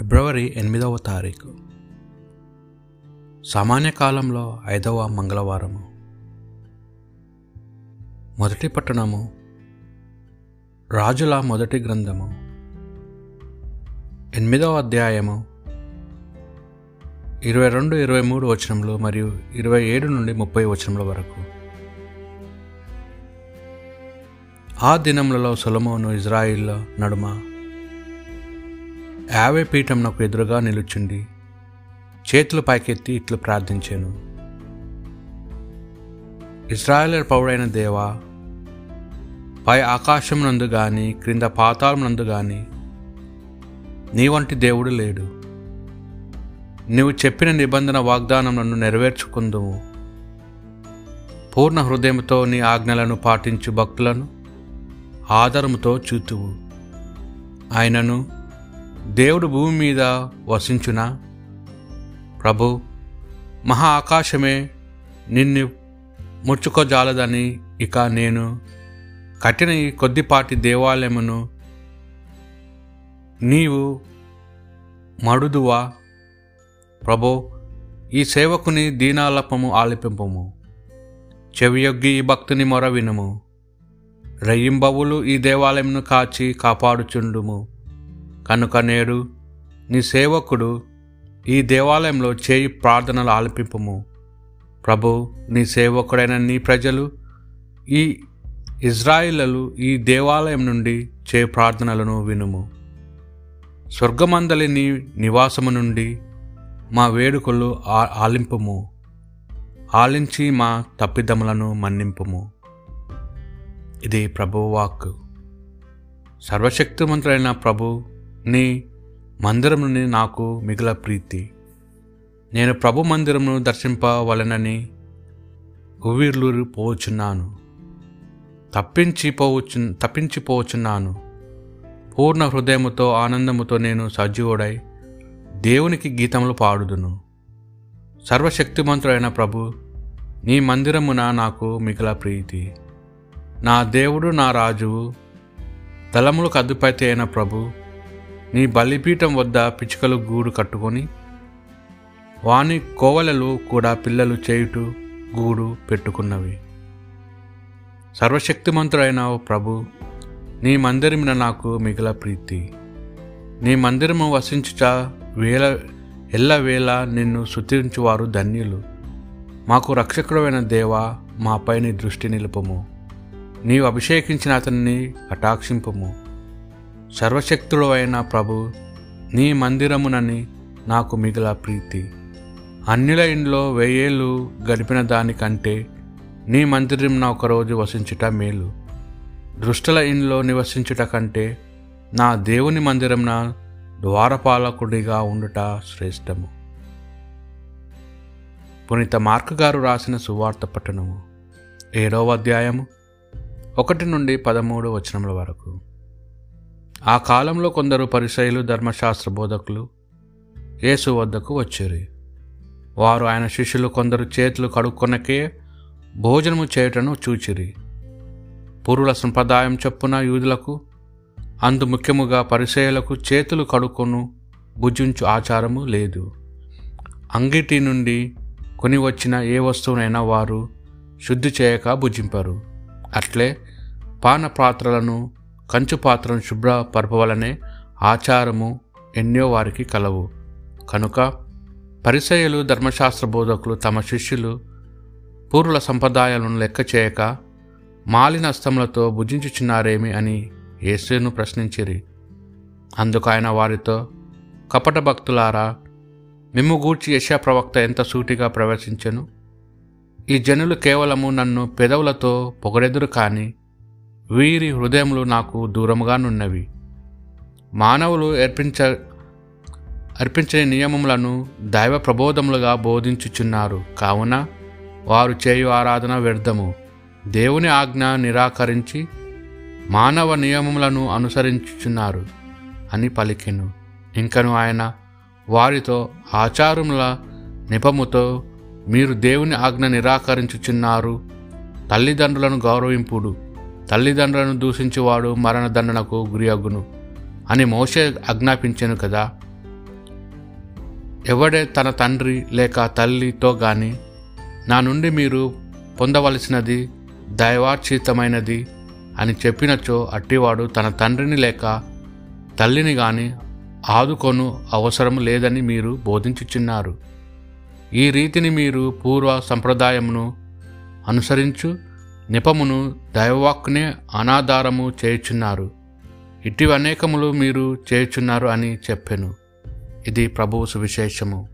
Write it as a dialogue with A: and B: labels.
A: ఫిబ్రవరి ఎనిమిదవ తారీఖు. సామాన్య కాలంలో ఐదవ మంగళవారము. మొదటి పట్టణము రాజుల మొదటి గ్రంథము. ఎనిమిదవ అధ్యాయము ఇరవై రెండు ఇరవై మూడు వచనములు మరియు ఇరవై ఏడు నుండి ముప్పై వచనముల వరకు. ఆ దినములలో సొలమోను ఇజ్రాయిల్లో నడుమ యావే పీఠం నాకు ఎదురుగా నిలుచుండి చేతులు పైకెత్తి ఇట్లు ప్రార్థించాను. ఇజ్రాయేలర్ పౌడైన దేవా పై ఆకాశం నందు కానీ క్రింద పాతాళం నందు కానీ నీ వంటి దేవుడు లేడు. నీవు చెప్పిన నిబంధన వాగ్దానం నన్ను నెరవేర్చుకుందుము పూర్ణ హృదయంతో నీ ఆజ్ఞలను పాటించు భక్తులను ఆదరముతో చూతువు. ఆయనను దేవుడు భూమి మీద వసించునా? ప్రభు మహా ఆకాశమే నిన్ను ముచ్చుకోజాలదని ఇక నేను కట్టిన ఈ కొద్దిపాటి దేవాలయమును నీవు మడుదువా? ప్రభు ఈ సేవకుని దీనాలపము ఆలిపింపము. చెవియొగ్గి ఈ భక్తుని మొర వినుము. రయ్యింబవులు ఈ దేవాలయమును కాచి కాపాడుచుండుము. కనుక నేడు నీ సేవకుడు ఈ దేవాలయంలో చేయి ప్రార్థనలు ఆలపింపము. ప్రభు నీ సేవకుడైన నీ ప్రజలు ఈ ఇజ్రాయిలలు ఈ దేవాలయం నుండి చే ప్రార్థనలను వినుము. స్వర్గమందలి నీ నివాసము నుండి మా వేడుకలు ఆ- ఆలింపుము. ఆలించి మా తప్పిదములను మన్నింపుము. ఇది ప్రభువాక్ సర్వశక్తిమంతుడైన ప్రభు నీ మందిరముని నాకు మిగిల ప్రీతి. నేను ప్రభు మందిరమును దర్శింపవలనని ఉవ్విర్లూరు పోవచ్చున్నాను తప్పించిపోవచ్చు తప్పించిపోవచ్చున్నాను పూర్ణ హృదయముతో ఆనందముతో నేను సజీవుడై దేవునికి గీతములు పాడుదును. సర్వశక్తిమంతుడైన ప్రభు నీ మందిరమున నాకు మిగిల ప్రీతి. నా దేవుడు నా రాజువు దళములకు అదుపతి అయిన ప్రభు నీ బలిపీఠం వద్ద పిచ్చుకలు గూడు కట్టుకొని వాని కోవలలు కూడా పిల్లలు చేయుట గూడు పెట్టుకున్నవి. సర్వశక్తిమంతుడైన ఓ ప్రభు నీ మందిరమున నాకు మిగిల ప్రీతి. నీ మందిరము వసించుట వేల ఎల్లవేళ నిన్ను శుతించువారు ధన్యులు. మాకు రక్షకుడైన దేవా మాపై నీ దృష్టి నిలుపము. నీవు అభిషేకించిన అతన్ని కటాక్షింపము. సర్వశక్తుడు అయిన ప్రభు నీ మందిరమునని నాకు మిగిల ప్రీతి. అన్నిల ఇంట్లో వెయ్యేళ్ళు గడిపిన దానికంటే నీ మందిరం ఒకరోజు వసించుట మేలు. దృష్టల ఇంట్లో నివసించుట కంటే నా దేవుని మందిరంన ద్వారపాలకుడిగా ఉండుట శ్రేష్టము. పునీత మార్క్ గారు రాసిన సువార్త పట్టణము ఏడవ అధ్యాయము ఒకటి నుండి పదమూడు వచనముల వరకు. ఆ కాలంలో కొందరు పరిసయులు ధర్మశాస్త్ర బోధకులు యేసు వద్దకు వచ్చారు. వారు ఆయన శిష్యులు కొందరు చేతులు కడుక్కొనకే భోజనము చేయటను చూచిరి. పురుల సంప్రదాయం చొప్పున యూదులకు అందు ముఖ్యముగా పరిసయులకు చేతులు కడుక్కొను భుజించు ఆచారము లేదు. అంగిటి నుండి కొని వచ్చిన ఏ వస్తువునైనా వారు శుద్ధి చేయక భుజింపరు. అట్లే పాన పాత్రలను కంచు పాత్రను శుభ్రపరపవలనే ఆచారము ఎన్నో వారికి కలవు. కనుక పరిసయులు ధర్మశాస్త్ర బోధకులు తమ శిష్యులు పూర్వుల సంప్రదాయాలను లెక్క చేయక మాలినస్తములతో భుజించుచున్నారేమి అని యేసును ప్రశ్నించిరి. అందుకు ఆయన వారితో కపట భక్తులారా మిమ్ము గూర్చి యశా ప్రవక్త ఎంత సూటిగా ప్రవేశించెను? ఈ జనులు కేవలము నన్ను పెదవులతో పొగడెదురు కానీ వీరి హృదయములు నాకు దూరముగానున్నవి మానవులు అర్పించ అర్పించే నియమములను దైవ ప్రబోధములుగా బోధించుచున్నారు. కావున వారు చేయు ఆరాధన వ్యర్థము. దేవుని ఆజ్ఞ నిరాకరించి మానవ నియమములను అనుసరించుచున్నారు అని పలికెను. ఇంకను ఆయన వారితో ఆచారముల నిపముతో మీరు దేవుని ఆజ్ఞ నిరాకరించుచున్నారు. తల్లిదండ్రులను గౌరవింపుడు. తల్లిదండ్రులను దూషించువాడు మరణదండనకు గురియగును అని మోషే ఆజ్ఞాపించెను కదా. ఎవడే తన తండ్రి లేక తల్లితో గాని నా నుండి మీరు పొందవలసినది దైవార్చితమైనది అని చెప్పినచో అట్టివాడు తన తండ్రిని లేక తల్లిని గాని ఆదుకొను అవసరం లేదని మీరు బోధించుచున్నారు. ఈ రీతిని మీరు పూర్వ సంప్రదాయమును అనుసరించు నిపమును దైవవాక్కునే అనాధారము చేయుచున్నారు. ఇటీవనేకములు అనేకములు మీరు చేయుచున్నారు అని చెప్పెను. ఇది ప్రభువు సువిశేషము.